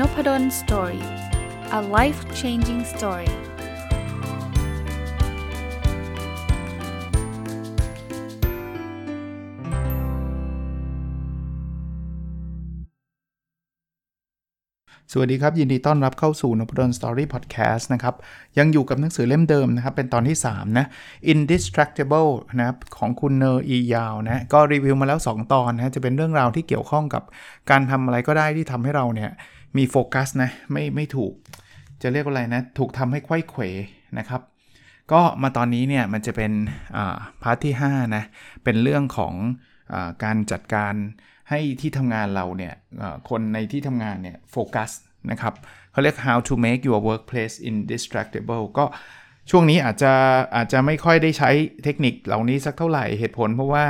Nopadol story a life changing story สวัสดีครับ ยินดีต้อนรับเข้าสู่นพดล story พอดแคสต์นะครับ ยังอยู่กับหนังสือเล่มเดิมนะครับ เป็นตอนที่ 3 นะ Indistractable นะครับของคุณนีร์อียาลนะ ก็รีวิวมาแล้ว 2 ตอนนะ จะเป็นเรื่องราวที่เกี่ยวข้องกับการทำอะไรก็ได้ที่ทำให้เราเนี่ยมีโฟกัสนะไม่ไม่ถูก จะเรียกว่าอะไรนะ ถูกทำให้ไขว้เขวนะครับ ก็มาตอนนี้เนี่ยมันจะเป็น part ที่5นะเป็นเรื่องของอการจัดการให้ที่ทำงานเราเนี่ยคนในที่ทำงานเนี่ยโฟกัสนะครับเขาเรียก how to make your workplace indistractable ก็ช่วงนี้อาจจะอาจจะไม่ค่อยได้ใช้เทคนิคเหล่านี้สักเท่าไหร่เหตุผลเพราะว่า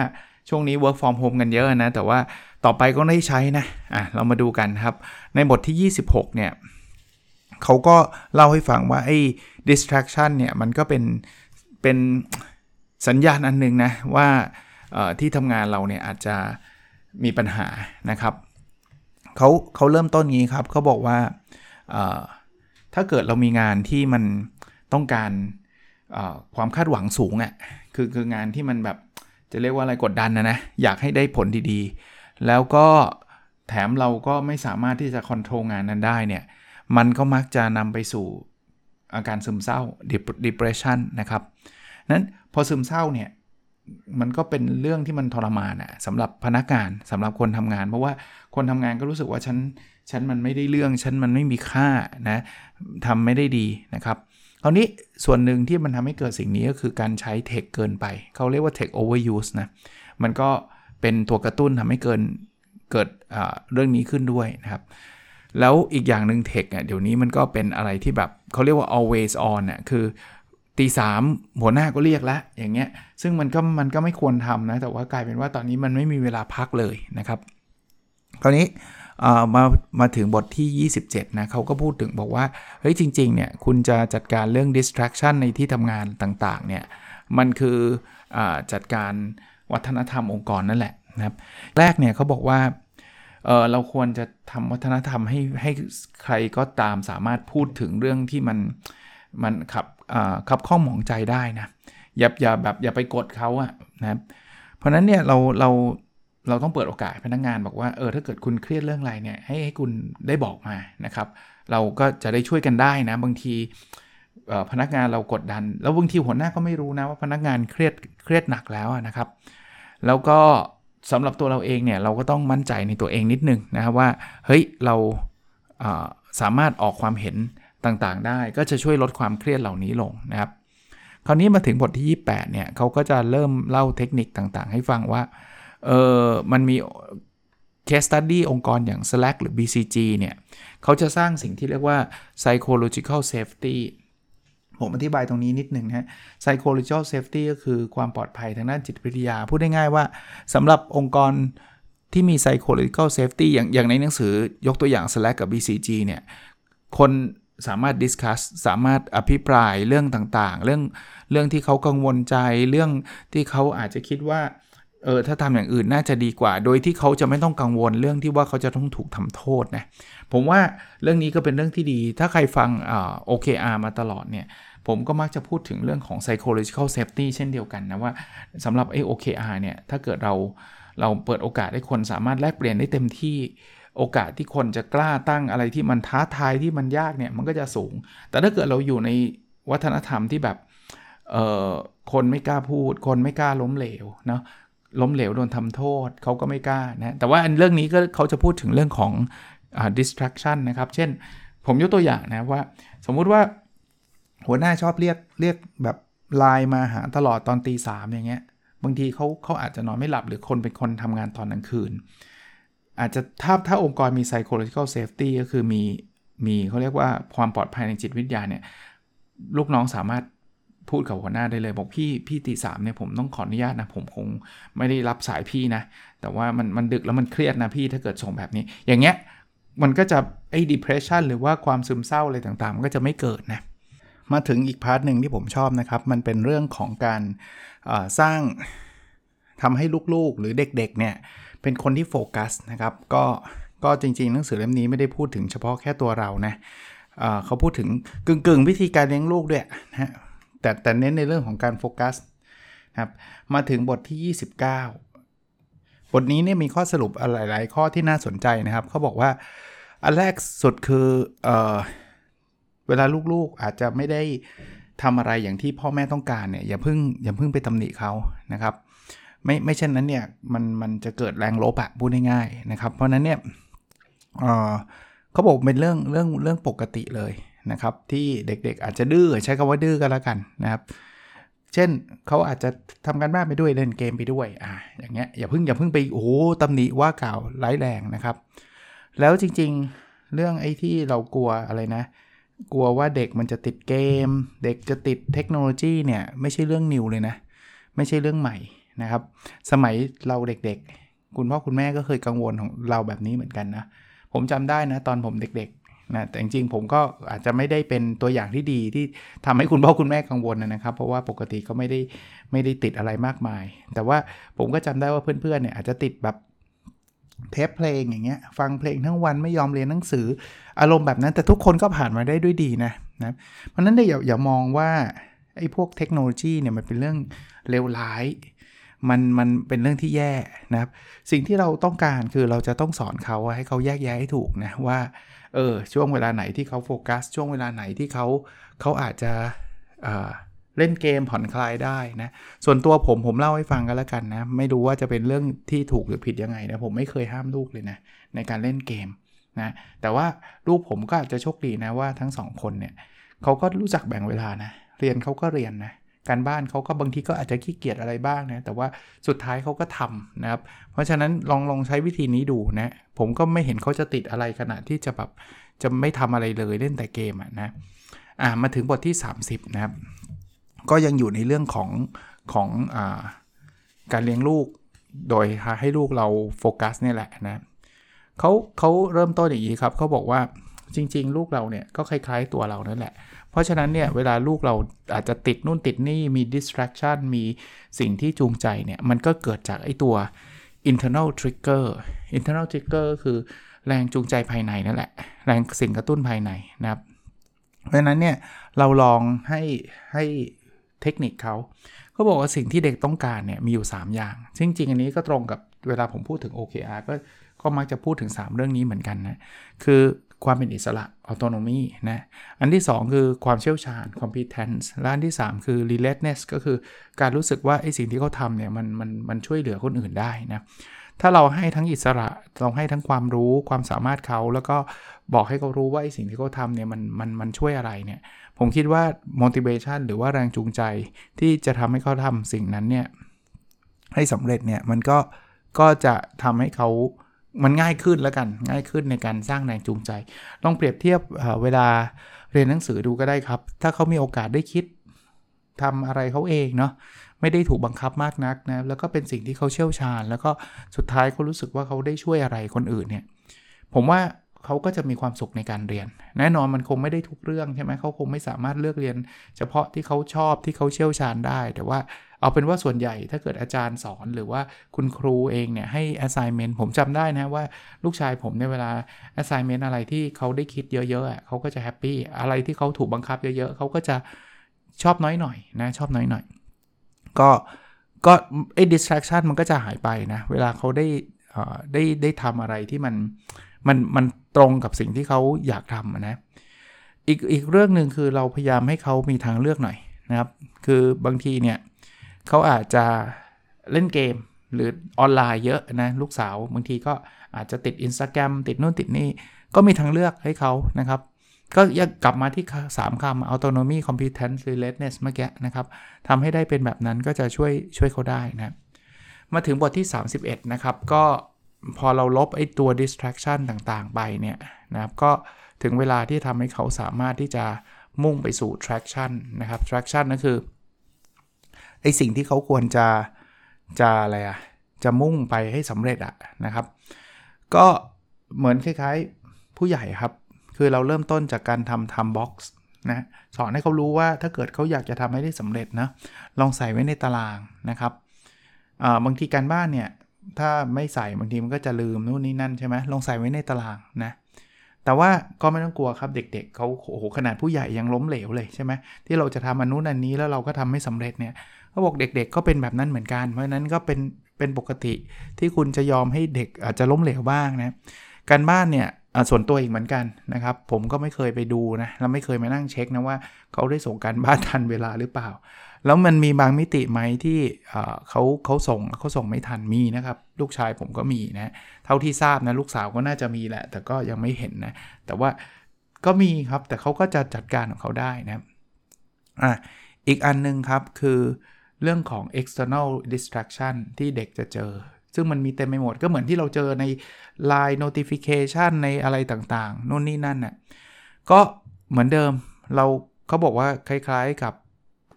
ช่วงนี้ work from home กันเยอะนะ แต่ว่าต่อไปก็ได้ใช้นะอะเรามาดูกันครับ ในบทที่ 26 เนี่ยเขาก็เล่าให้ฟังว่าไอ้ distraction เนี่ย มันก็เป็น เป็นสัญญาณอันนึงนะ ว่าที่ทำงานเราเนี่ยอาจจะมีปัญหานะครับเขาเขาเริ่มต้นงี้ครับเขาบอกว่าถ้าเกิดเรามีงานที่มันต้องการความคาดหวังสูงอะ่ะคือคืองานที่มันแบบ จะเรียกว่าอะไรกดดันนะนะ อยากให้ได้ผลดีๆ แล้วก็แถมเราก็ไม่สามารถที่จะคอนโทรลงานนั้นได้เนี่ย มันก็มักจะนำไปสู่อาการซึมเศร้า depression นะครับ นั้นพอซึมเศร้าเนี่ยมันก็เป็นเรื่องที่มันทรมานอะสำหรับพนักงานสำหรับคนทำงาน เพราะว่าคนทำงานก็รู้สึกว่าฉันฉันมันไม่ได้เรื่องฉันมันไม่มีค่านะทำไม่ได้ดีนะครับ คราวนี้ส่วนหนึ่งที่มันทำให้เกิดสิ่งนี้ก็คือการใช้ tech เกินไป เขาเรียกว่า tech overuse นะ มันก็เป็นตัวกระตุ้นทำให้เกินเกิดเรื่องนี้ขึ้นด้วยนะครับ แล้วอีกอย่างหนึ่ง tech อะเดี๋ยวนี้มันก็เป็นอะไรที่แบบเขาเรียกว่า always on อะคือตีสามหัวหน้าก็เรียกแล้วอย่างเงี้ย ซึ่งมันก็มันก็ไม่ควรทำนะ แต่ว่ากลายเป็นว่าตอนนี้มันไม่มีเวลาพักเลยนะครับ คราวนี้ มามาถึงบทที่ 27 นะเขาก็พูดถึงบอกว่า เฮ้ยจริง ๆ เนี่ย คุณจะจัดการเรื่อง distraction ในที่ทำงานต่าง ๆ เนี่ย มันคืออจัดการวัฒนธรรมองค์กรนั่นแหละนะครับ แรกเนี่ยเขาบอกว่าเเราควรจะทำวัฒนธรรมให้ให้ใครก็ตามสามารถพูดถึงเรื่องที่มันมันขับขับข้องหมองใจได้นะอย่าอย่าแบบอย่าไปกดเขาอะนะครับ เพราะนั้นเนี่ยเราเรา เราต้องเปิดโอกาสพนักงงานบอกว่าเออถ้าเกิดคุณเครียดเรื่องอะไรเนี่ยให้ให้คุณได้บอกมานะครับ เราก็จะได้ช่วยกันได้นะบางทีพนักงานเรากดดัน แล้วบางทีหัวหน้าก็ไม่รู้นะว่าพนักงานเครียดเครียดหนักแล้วนะครับ แล้วก็สำหรับตัวเราเองเนี่ยเราก็ต้องมั่นใจในตัวเองนิดนึงนะครับว่าเฮ้ยเราสามารถออกความเห็นต่างๆ ได้ ก็จะช่วยลดความเครียดเหล่านี้ลงนะครับ คราวนี้มาถึงบทที่ 28เนี่ยเขาก็จะเริ่มเล่าเทคนิคต่างๆ ให้ฟังว่า เออมันมี case study องค์กรอย่าง Slack หรือ BCG เนี่ยเขาจะสร้างสิ่งที่เรียกว่า psychological safety ผมอธิบายตรงนี้นิดหนึ่งนะ psychological safety ก็คือความปลอดภัยทางด้านจิตวิทยา พูดได้ง่ายว่าสำหรับองค์กรที่มี psychological safety อย่างอย่างในหนังสือยกตัวอย่าง Slack กับ BCG เนี่ย คนสามารถ discuss สามารถอภิปรายเรื่องต่างๆ เรื่องเรื่องที่เขากังวลใจ เรื่องที่เขาอาจจะคิดว่า เออถ้าทำอย่างอื่นน่าจะดีกว่า โดยที่เขาจะไม่ต้องกังวลเรื่องที่ว่าเขาจะต้องถูกทำโทษนะผมว่าเรื่องนี้ก็เป็นเรื่องที่ดี ถ้าใครฟังอ่า OKR มาตลอดเนี่ย ผมก็มักจะพูดถึงเรื่องของ psychological safety เช่นเดียวกันนะว่าสำหรับไอ้ OKR เนี่ยถ้าเกิดเราเราเปิดโอกาสให้คนสามารถแลกเปลี่ยนได้เต็มที่โอกาสที่คนจะกล้าตั้งอะไรที่มันท้าทายที่มันยากเนี่ยมันก็จะสูง แต่ถ้าเกิดเราอยู่ในวัฒนธรรมที่แบบเออคนไม่กล้าพูด คนไม่กล้าล้มเหลวเนาะ ล้มเหลวโดนทำโทษเขาก็ไม่กล้านะแต่ว่าเรื่องนี้ก็เขาจะพูดถึงเรื่องของอ distraction นะครับ เช่น ผมยกตัวอย่างนะว่า สมมุติว่าหัวหน้าชอบเรียกเรียกแบบไลน์มาหาตลอดตอนตีสามอย่างเงี้ย บางทีเขาเขาอาจจะนอนไม่หลับหรือคนเป็นคนทำงานตอนกลางคืน อาจจะถ้าถ้าองค์กรมี psychological safety ก็คือมีมีเขาเรียกว่าความปลอดภัยในจิตวิทยาเนี่ย ลูกน้องสามารถ พูดกับหัวหน้าได้เลยบอกพี่พี่ตีสามเนี่ยผมต้องขออนุญาตนะผมคงไม่ได้รับสายพี่นะ แต่ว่ามันมันดึกแล้วมันเครียดนะพี่ถ้าเกิดส่งแบบนี้ อย่างเงี้ยมันก็จะไอ้ depression หรือว่าความซึมเศร้าอะไรต่างๆ มันก็จะไม่เกิดนะมาถึงอีกพาร์ทหนึ่งที่ผมชอบนะครับ มันเป็นเรื่องของการสร้างทำให้ลูกๆหรือเด็กๆเนี่ยเป็นคนที่โฟกัสนะครับ ก็ก็จริงๆ หนังสือเล่มนี้ไม่ได้พูดถึงเฉพาะแค่ตัวเรานะเขาพูดถึงกึ่งๆ วิธีการเลี้ยงลูกด้วยนะ แต่แต่เน้นในเรื่องของการโฟกัสครับมาถึงบทที่ 29 บทนี้เนี่ยมีข้อสรุปหลาย ๆ ข้อที่น่าสนใจนะครับเขาบอกว่าอันแรกสุดคือเออเวลาลูกๆอาจจะไม่ได้ทำอะไรอย่างที่พ่อแม่ต้องการเนี่ยอย่าเพิ่งอย่าเพิ่งไปตำหนิเขานะครับ ไม่ไม่เช่นนั้นเนี่ยมันมันจะเกิดแรงลบอะพูดง่ายๆนะครับ เพราะนั้นเนี่ยเเขาบอกเป็นเรื่องเรื่องเรื่องปกติเลย นะครับที่เด็กๆอาจจะดื้อใช้คำว่าดื้อกันแล้วกันนะครับ เช่นเขาอาจจะทำการบ้านไปด้วยเล่นเกมไปด้วยอ่าอย่างเงี้ยอย่าเพิ่งอย่าเพิ่งไปโอ้โหตำหนิว่ากล่าวร้ายแรงนะครับ แล้วจริงๆเรื่องไอ้ที่เรากลัวอะไรนะ กลัวว่าเด็กมันจะติดเกม เด็กจะติดเทคโนโลยีเนี่ยไม่ใช่เรื่องนิวเลยนะ ไม่ใช่เรื่องใหม่นะครับ สมัยเราเด็กๆ คุณพ่อคุณแม่ก็เคยกังวลของเราแบบนี้เหมือนกันนะผมจำได้นะตอนผมเด็กๆ นะแต่จริงๆผมก็อาจจะไม่ได้เป็นตัวอย่างที่ดีที่ทำให้คุณพ่อคุณแม่กังวลนะครับ เพราะว่าปกติก็ไม่ได้ไม่ได้ติดอะไรมากมาย แต่ว่าผมก็จำได้ว่าเพื่อนๆเนี่ยอาจจะติดแบบเทปเพลงอย่างเงี้ยฟังเพลงทั้งวันไม่ยอมเรียนหนังสืออารมณ์แบบนั้น แต่ทุกคนก็ผ่านมาได้ด้วยดีนะนะเพราะนั้นอย่าอย่ามองว่าไอ้พวกเทคโนโลยีเนี่ยมันเป็นเรื่องเลวร้ายมันมันเป็นเรื่องที่แย่นะครับ สิ่งที่เราต้องการคือเราจะต้องสอนเขาให้เขาแยกแยะให้ถูกนะว่า เออช่วงเวลาไหนที่เขาโฟกัสช่วงเวลาไหนที่เขาเขาอาจจะเเล่นเกมผ่อนคลายได้นะส่วนตัวผมผมเล่าให้ฟังกันแล้วกันนะ ไม่รู้ว่าจะเป็นเรื่องที่ถูกหรือผิดยังไงนะผมไม่เคยห้ามลูกเลยนะในการเล่นเกมนะแต่ว่าลูกผมก็อาจจะโชคดีนะว่าทั้งสองคนเนี่ยเขาก็รู้จักแบ่งเวลานะเรียนเขาก็เรียนนะ การบ้านเขาก็บางทีก็อาจจะขี้เกียจอะไรบ้างนะ แต่ว่าสุดท้ายเขาก็ทำนะครับ เพราะฉะนั้นลองลองใช้วิธีนี้ดูนะ ผมก็ไม่เห็นเขาจะติดอะไรขนาดที่จะแบบจะไม่ทำอะไรเลยเล่นแต่เกมอะนะ อ่ามาถึงบทที่ 30 นะครับ ก็ยังอยู่ในเรื่องของของอ่าการเลี้ยงลูก โดยให้ลูกเราโฟกัสนี่แหละนะเขาเขาเริ่มต้นอย่างนี้ครับเขาบอกว่าจริง ๆ ลูกเราเนี่ยก็คล้าย ๆตัวเรานั่นแหละ ราะฉะนั้นเนี่ยเวลาลูกเราอาจจะติดนู่นติดนี่มี distraction มีสิ่งที่จูงใจเนี่ย มันก็เกิดจากไอ้ตัว internal trigger internal trigger คือแรงจูงใจภายในนั่นแหละ แรงสิ่งกระตุ้นภายในนะครับ เพราะฉะนั้นเนี่ยเราลองให้ให้เทคนิคเขาเขาบอกว่าสิ่งที่เด็กต้องการเนี่ยมีอยู่ 3 อย่าง ซึ่งจริงอันนี้ก็ตรงกับเวลาผมพูดถึง OKR ก็ก็มักจะพูดถึง 3 เรื่องนี้เหมือนกันนะ คือ ความเป็นอิสระ autonomy นะ อันที่ 2 คือความเชี่ยวชาญ competence และอันที่ 3 คือ relatedness ก็คือการรู้สึกว่าไอ้สิ่งที่เขาทำเนี่ยมันมันมันช่วยเหลือคนอื่นได้นะ ถ้าเราให้ทั้งอิสระเราให้ทั้งความรู้ความสามารถเขา แล้วก็บอกให้เขารู้ว่าไอ้สิ่งที่เขาทำเนี่ยมันมันมันช่วยอะไรเนี่ย ผมคิดว่า motivation หรือว่าแรงจูงใจที่จะทำให้เขาทำสิ่งนั้นเนี่ยให้สำเร็จเนี่ยมันก็ก็จะทำให้เขา มันง่ายขึ้นแล้วกันง่ายขึ้นในการสร้างแรงจูงใจ ลองเปรียบเทียบเวลาเรียนหนังสือดูก็ได้ครับ ถ้าเขามีโอกาสได้คิดทำอะไรเขาเองเนาะไม่ได้ถูกบังคับมากนักนะแล้วก็เป็นสิ่งที่เขาเชี่ยวชาญ แล้วก็สุดท้ายเขารู้สึกว่าเขาได้ช่วยอะไรคนอื่นเนี่ยผมว่าเขาก็จะมีความสุขในการเรียน แน่นอนมันคงไม่ได้ทุกเรื่องใช่ไหมเขาคงไม่สามารถเลือกเรียน เฉพาะที่เขาชอบที่เขาเชี่ยวชาญได้ แต่ว่า เอาเป็นว่าส่วนใหญ่ถ้าเกิดอาจารย์สอนหรือว่าคุณครูเองเนี่ยให้ assignment ผมจำได้นะว่าลูกชายผมในเวลา assignment อะไรที่เขาได้คิดเยอะๆเขาก็จะ happy อะไรที่เขาถูกบังคับเยอะๆเขาก็จะชอบน้อยหน่อยนะชอบน้อยหน่อยก็ก็ไอ้ distraction มันก็จะหายไปนะ เวลาเขาได้ได้ได้ทำอะไรที่มันมันมันตรงกับสิ่งที่เขาอยากทำนะ อีกอีกเรื่องหนึ่งคือเราพยายามให้เขามีทางเลือกหน่อยนะครับ คือบางทีเนี่ย เขาอาจจะเล่นเกมหรือออนไลน์เยอะนะลูกสาวบางทีก็อาจจะติด Instagram ติดนู่นติดนี่ ก็มีทางเลือกให้เขานะครับ ก็ยังกลับมาที่ 3คำ autonomy competence relatedness เมื่อกี้นะครับทำให้ได้เป็นแบบนั้นก็จะช่วยช่วยเขาได้นะมาถึงบทที่ 31 นะครับ ก็พอเราลบไอ้ตัว distraction ต่างๆ ไปเนี่ยนะครับก็ถึงเวลาที่ทำให้เขาสามารถที่จะมุ่งไปสู่ traction นะครับ traction นั่นคือ อสิ่งที่เขาควรจะจะอะไรอะจะมุ่งไปให้สำเร็จอะนะครับ ก็เหมือนคล้ายๆผู้ใหญ่ครับ คือเราเริ่มต้นจากการทำทำบ็อกซ์นะสอนให้เขารู้ว่าถ้าเกิดเขาอยากจะทำให้ได้สำเร็จนะลองใส่ไว้ในตารางนะครับบางทีการบ้านเนี่ยถ้าไม่ใส่บางทีมันก็จะลืมนู่นนี่นั่นใช่ไหมลองใส่ไว้ในตารางนะแต่ว่าก็ไม่ต้องกลัวครับเด็กๆเขาโอ้โหขนาดผู้ใหญ่ยังล้มเหลวเลยใช่ไหมที่เราจะทำอันนู้นอันนี้แล้วเราก็ทำไม่สำเร็จเนี่ย เขาบอกเด็กๆก็เป็นแบบนั้นเหมือนกัน เพราะนั้นก็เป็นเป็นปกติที่คุณจะยอมให้เด็กอาจจะล้มเหลวบ้างนะการบ้านเนี่ยส่วนตัวอีกเหมือนกันนะครับ ผมก็ไม่เคยไปดูนะแล้วไม่เคยมานั่งเช็คนะว่าเขาได้ส่งการบ้านทันเวลาหรือเปล่า แล้วมันมีบางมิติไหมที่เขาเขาส่งเขาส่งไม่ทันมีนะครับ ลูกชายผมก็มีนะเท่าที่ทราบนะลูกสาวก็น่าจะมีแหละ แต่ก็ยังไม่เห็นนะแต่ว่าก็มีครับแต่เขาก็จะจัดการของเขาได้นะอะอีกอันนึงครับคือ เรื่องของ external distraction ที่เด็กจะเจอ ซึ่งมันมีเต็มไปหมดก็เหมือนที่เราเจอใน Line notification ในอะไรต่างๆนู่นนี่นั่นน่ะก็เหมือนเดิมเราเขาบอกว่าคล้ายๆกับ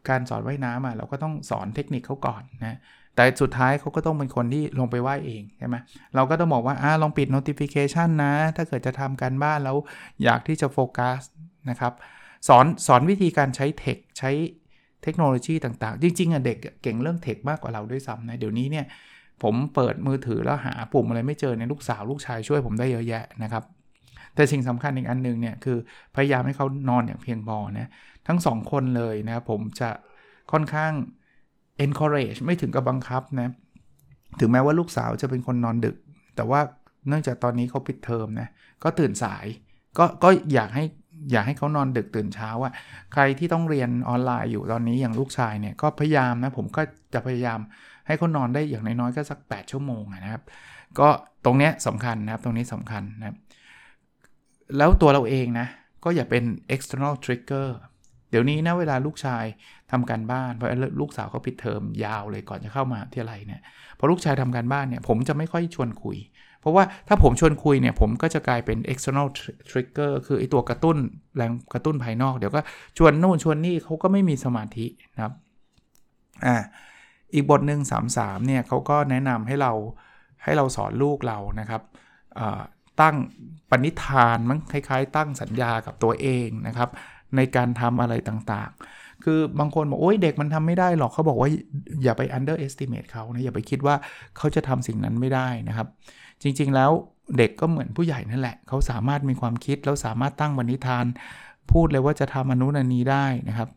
การสอนว่ายน้ำอะเราก็ต้องสอนเทคนิคเขาก่อนนะแต่สุดท้ายเขาก็ต้องเป็นคนที่ลงไปว่ายเองใช่ไหมเราก็ต้องบอกว่าอ่าลองปิด notification นะ ถ้าเกิดจะทำการบ้านแล้วอยากที่จะโฟกัสนะครับ สอนสอนวิธีการใช้เทคใช้ เทคโนโลยีต่างๆ จริงๆอะเด็กเก่งเรื่องเทคมากกว่าเราด้วยซ้ำนะ เดี๋ยวนี้เนี่ยผมเปิดมือถือแล้วหาปุ่มอะไรไม่เจอเนี่ยลูกสาวลูกชายช่วยผมได้เยอะแยะนะครับ แต่สิ่งสำคัญอีกอันนึงเนี่ยคือพยายามให้เขานอนอย่างเพียงพอนะทั้ง 2 คนเลยนะผมจะค่อนข้าง encourage ไม่ถึงกับบังคับนะถึงแม้ว่าลูกสาวจะเป็นคนนอนดึก แต่ว่าเนื่องจากตอนนี้เขาปิดเทอมนะก็ตื่นสายก็ก็อยากให้ อยากให้เขานอนดึกตื่นเช้าอะใครที่ต้องเรียนออนไลน์อยู่ตอนนี้อย่างลูกชายเนี่ยก็พยายามนะผมก็จะพยายามให้เขานอนได้อย่างน้อยๆก็สัก 8 ชั่วโมงนะครับ ก็ตรงเนี้ยสำคัญนะครับตรงนี้สำคัญนะครับแล้วตัวเราเองนะก็อย่าเป็น external trigger เดี๋ยวนี้นะเวลาลูกชายทำการบ้านเพราะลูกสาวเขาปิดเทอมยาวเลยก่อนจะเข้ามาที่ไรเนี่ยพอลูกชายทำการบ้านเนี่ยผมจะไม่ค่อยชวนคุย เพราะว่าถ้าผมชวนคุยเนี่ยผมก็จะกลายเป็น external trigger คือไอตัวกระตุ้นแรงกระตุ้นภายนอก เดี๋ยวก็ชวนโน่นชวนนี่เขาก็ไม่มีสมาธินะครับอ่าอีกบทหนึ่ง33เนี่ยเขาก็แนะนำให้เราให้เราสอนลูกเรานะครับตั้งปณิธานมั้งคล้าย ๆ ตั้งสัญญากับตัวเองนะครับ ในการทำอะไรต่างๆ คือบางคนบอกโอ้ยเด็กมันทำไม่ได้หรอกเขาบอกว่าอย่าไป underestimate เขานะอย่าไปคิดว่าเขาจะทำสิ่งนั้นไม่ได้นะครับ จริง ๆ แล้วเด็กก็เหมือนผู้ใหญ่นั่นแหละ เขาสามารถมีความคิด แล้วสามารถตั้งปณิธาน พูดเลยว่าจะทำอนุนันนี้ได้นะครับ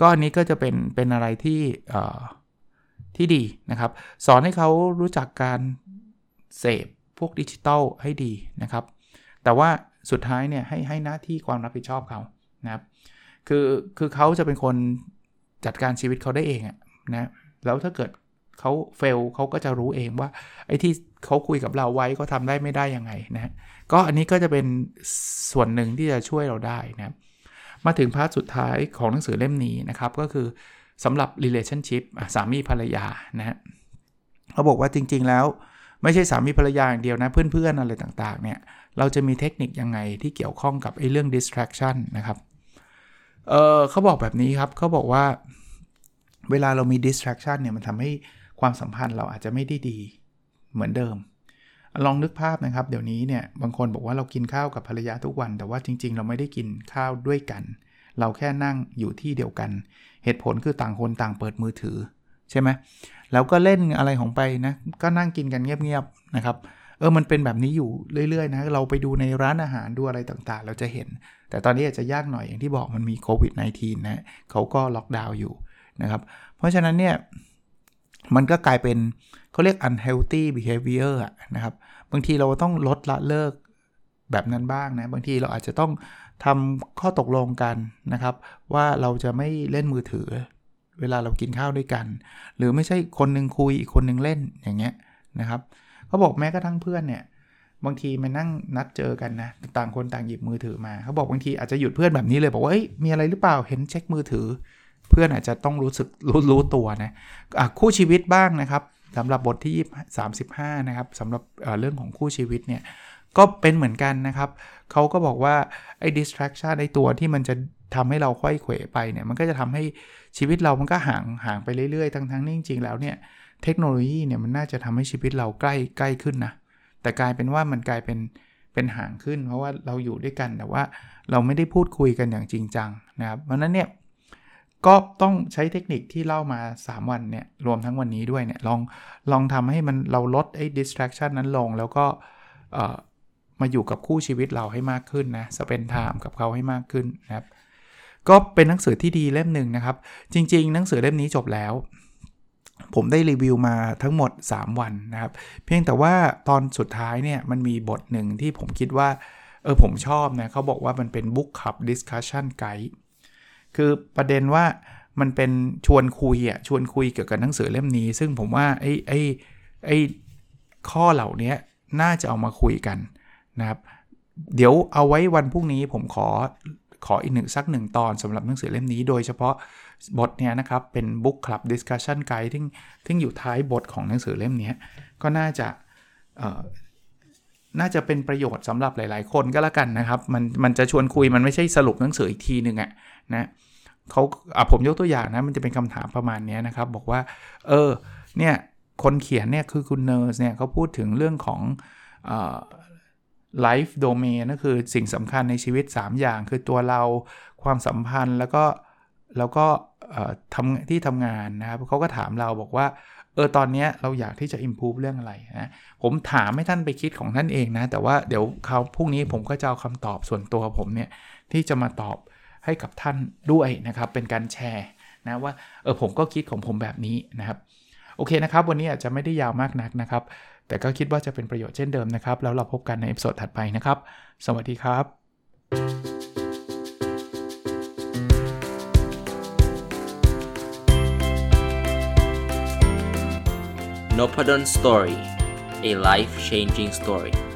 ก็อันนี้ก็จะเป็นเป็นอะไรที่ที่ดีนะครับ สอนให้เขารู้จักการเสพพวกดิจิตอลให้ดีนะครับ แต่ว่าสุดท้ายเนี่ยให้ให้หน้าที่ความรับผิดชอบเขานะครับ คือคือเขาจะเป็นคนจัดการชีวิตเขาได้เองอะนะ แล้วถ้าเกิด เขา fail เขาก็จะรู้เองว่าไอ้ที่เขาคุยกับเราไว้เขาทำได้ไม่ได้ยังไงนะก็อันนี้ก็จะเป็นส่วนหนึ่งที่จะช่วยเราได้นะมาถึง part สุดท้ายของหนังสือเล่มนี้นะครับ ก็คือสำหรับ relationship สามีภรรยานะฮะเขาบอกว่าจริงๆแล้วไม่ใช่สามีภรรยาอย่างเดียวนะ เพื่อนๆอะไรต่างๆเนี่ยเราจะมีเทคนิคยังไงที่เกี่ยวข้องกับไอ้เรื่อง distraction นะครับเออเขาบอกแบบนี้ครับเขาบอกว่าเวลาเรามี distraction เนี่ยมันทำให้ ความสัมพันธ์เราอาจจะไม่ได้ดีเหมือนเดิม ลองนึกภาพนะครับ เดี๋ยวนี้เนี่ยบางคนบอกว่าเรากินข้าวกับภรรยาทุกวัน แต่ว่าจริง ๆ เราไม่ได้กินข้าวด้วยกัน เราแค่นั่งอยู่ที่เดียวกัน เหตุผลคือต่างคนต่างเปิดมือถือใช่ไหมแล้วก็เล่นอะไรของไปนะก็นั่งกินกันเงียบๆนะครับเออ มันเป็นแบบนี้อยู่เรื่อยๆนะ เราไปดูในร้านอาหารดูอะไรต่างๆ เราจะเห็น แต่ตอนนี้อาจจะยากหน่อยอย่างที่บอกมันมีโควิด -19 นะเขาก็ล็อกดาวน์อยู่นะครับ เพราะฉะนั้นเนี่ย มันก็กลายเป็นเขาเรียก unhealthy behavior นะครับ บางทีเราต้องลดละเลิกแบบนั้นบ้างนะ บางทีเราอาจจะต้องทำข้อตกลงกันนะครับ ว่าเราจะไม่เล่นมือถือ เวลาเรากินข้าวด้วยกัน หรือไม่ใช่คนนึงคุยอีกคนนึงเล่นอย่างเงี้ยนะครับเขาบอกแม้กระทั่งเพื่อนเนี่ยบางทีมานั่งนัดเจอกันนะต่างคนต่างหยิบมือถือมาเขาบอกบางทีอาจจะหยุดเพื่อนแบบนี้เลยบอกว่าเอ้ยมีอะไรหรือเปล่าเห็นเช็คมือถือ เพื่อนอาจจะต้องรู้สึกรู้รู้ตัวนะะคู่ชีวิตบ้างนะครับสำหรับบทที่35นะครับสำหรับเรื่องของคู่ชีวิตเนี่ยก็เป็นเหมือนกันนะครับเขาก็บอกว่าไอ้ distraction ไอ้ตัวที่มันจะทำให้เราค่อยเขวไปเนี่ยมันก็จะทำให้ชีวิตเรามันก็ห่างห่างไปเรื่อยๆ ทั้งทั้งนี่จริงๆแล้วเนี่ยเทคโนโลยีเนี่ยมันน่าจะทำให้ชีวิตเราใกล้ใกล้ขึ้นนะแต่กลายเป็นว่ามันกลายเป็นเป็นห่างขึ้น เพราะว่าเราอยู่ด้วยกันแต่ว่าเราไม่ได้พูดคุยกันอย่างจริงจังนะครับเพราะนั้นเนี่ย ก็ต้องใช้เทคนิคที่เล่ามา 3 วันเนี่ย รวมทั้งวันนี้ด้วยเนี่ย ลองลองทำให้มันเราลดไอ้ distraction นั้นลง แล้วก็มาอยู่กับคู่ชีวิตเราให้มากขึ้นนะสเปนไทม์กับเขาให้มากขึ้นนะครับ ก็เป็นหนังสือที่ดีเล่มหนึ่งนะครับ จริง ๆ หนังสือเล่มนี้จบแล้ว ผมได้รีวิวมาทั้งหมด 3 วันนะครับ เพียงแต่ว่าตอนสุดท้ายเนี่ยมันมีบทหนึ่งที่ผมคิดว่า เออผมชอบนะเขาบอกว่ามันเป็น book club discussion guide คือประเด็นว่ามันเป็นชวนคุยอะชวนคุยเกี่ยวกับหนังสือเล่มนี้ ซึ่งผมว่าไอ้ไอ้ไอ้ข้อเหล่านี้น่าจะเอามาคุยกันนะครับ เดี๋ยวเอาไว้วันพรุ่งนี้ผมขอขออีกหนึ่งสักหนึ่งตอนสำหรับหนังสือเล่มนี้ โดยเฉพาะบทเนี้ยนะครับ เป็น Book Club Discussion Guide ที่ที่อยู่ท้ายบทของหนังสือเล่มนี้ก็น่าจะน่าจะเป็นประโยชน์สำหรับหลาย ๆ คนก็แล้วกันนะครับ มันมันจะชวนคุยมันไม่ใช่สรุปหนังสืออีกทีหนึ่งอะ นะเขาอะผมยกตัวอย่างนะ มันจะเป็นคำถามประมาณนี้นะครับ บอกว่า เออ เนี่ย คนเขียนเนี่ยคือคุณเนอร์สเนี่ยเขาพูดถึงเรื่องของไลฟ์โดเมนก็คือสิ่งสำคัญในชีวิต 3 อย่าง คือตัวเราความสัมพันธ์แล้วก็แล้วก็ทำที่ทำงานนะครับเขาก็ถามเราบอกว่า เออ ตอนนี้เราอยากที่จะ improve เรื่องอะไรนะ ผมถามให้ท่านไปคิดของท่านเองนะ แต่ว่าเดี๋ยวเขาพรุ่งนี้ผมก็จะเอาคำตอบส่วนตัวผมเนี่ย ที่จะมาตอบ ให้กับท่านด้วยนะครับ เป็นการแชร์นะว่าเออผมก็คิดของผมแบบนี้นะครับโอเคนะครับ วันนี้อาจจะไม่ได้ยาวมากนักนะครับ แต่ก็คิดว่าจะเป็นประโยชน์เช่นเดิมนะครับ แล้วเราพบกันใน episode ถัดไปนะครับ สวัสดีครับ n o p a d o n Story a life changing story